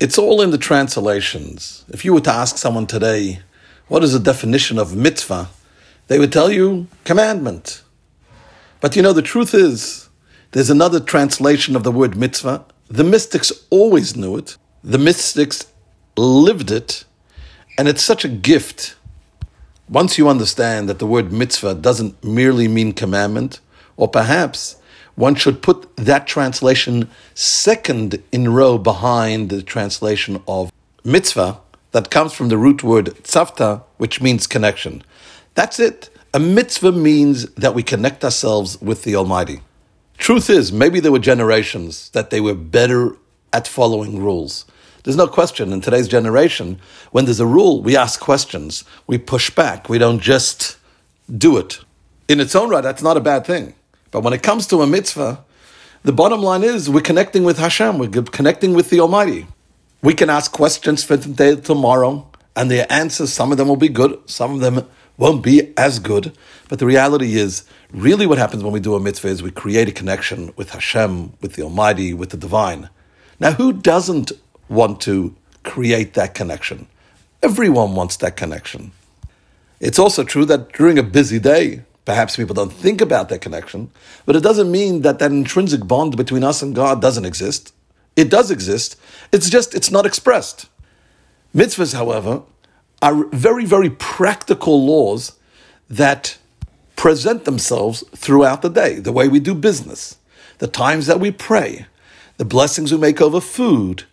It's all in the translations. If you were to ask someone today, what is the definition of mitzvah? They would tell you commandment. But you know, the truth is, there's another translation of the word mitzvah. The mystics always knew it, the mystics lived it, and it's such a gift. Once you understand that the word mitzvah doesn't merely mean commandment, or perhaps one should put that translation second in row behind the translation of mitzvah that comes from the root word tzavta, which means connection. That's it. A mitzvah means that we connect ourselves with the Almighty. Truth is, maybe there were generations that they were better at following rules. There's no question in today's generation, when there's a rule, we ask questions, we push back, we don't just do it. In its own right, that's not a bad thing. But when it comes to a mitzvah, the bottom line is we're connecting with Hashem, we're connecting with the Almighty. We can ask questions for today, tomorrow, and the answers, some of them will be good, some of them won't be as good. But the reality is, really what happens when we do a mitzvah is we create a connection with Hashem, with the Almighty, with the divine. Now, who doesn't want to create that connection? Everyone wants that connection. It's also true that during a busy day, Perhaps people don't think about that connection, but it doesn't mean that that intrinsic bond between us and God doesn't exist. It does exist. It's just, it's not expressed. Mitzvahs, however, are very, very practical laws that present themselves throughout the day, the way we do business, the times that we pray, the blessings we make over food,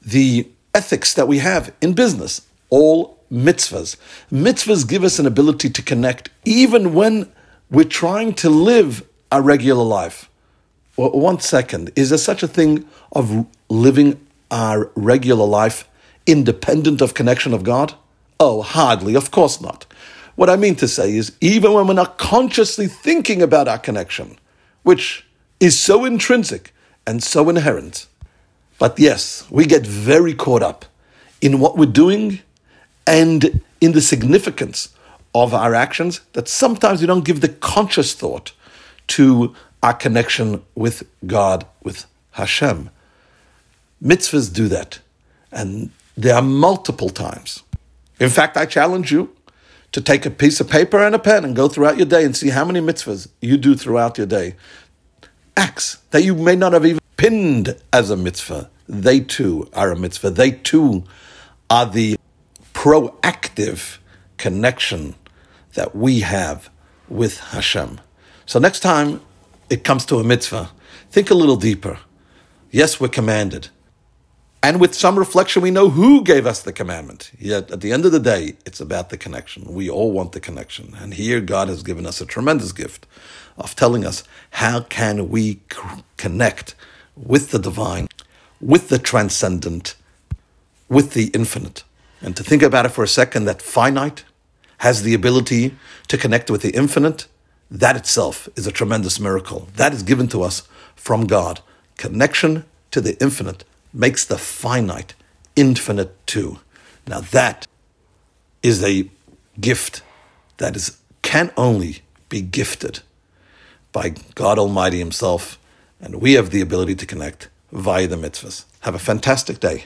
the ethics that we have in business, all mitzvahs. Mitzvahs give us an ability to connect even when we're trying to live a regular life. Well, one second, is there such a thing of living our regular life independent of connection of God? Oh, hardly, of course not. What I mean to say is, even when we're not consciously thinking about our connection, which is so intrinsic and so inherent, but yes, we get very caught up in what we're doing and in the significance of our actions that sometimes we don't give the conscious thought to our connection with God, with Hashem. Mitzvahs do that, and there are multiple times. In fact, I challenge you to take a piece of paper and a pen and go throughout your day and see how many mitzvahs you do throughout your day. Acts that you may not have even pinned as a mitzvah, they too are a mitzvah. They too are the proactive connection that we have with Hashem. So next time it comes to a mitzvah, think a little deeper. Yes, we're commanded. And with some reflection, we know who gave us the commandment. Yet at the end of the day, it's about the connection. We all want the connection. And here God has given us a tremendous gift of telling us how can we connect with the divine, with the transcendent, with the infinite. And to think about it for a second, that finite has the ability to connect with the infinite, that itself is a tremendous miracle. That is given to us from God. Connection to the infinite makes the finite infinite too. Now that is a gift that is can only be gifted by God Almighty Himself, and we have the ability to connect via the mitzvahs. Have a fantastic day.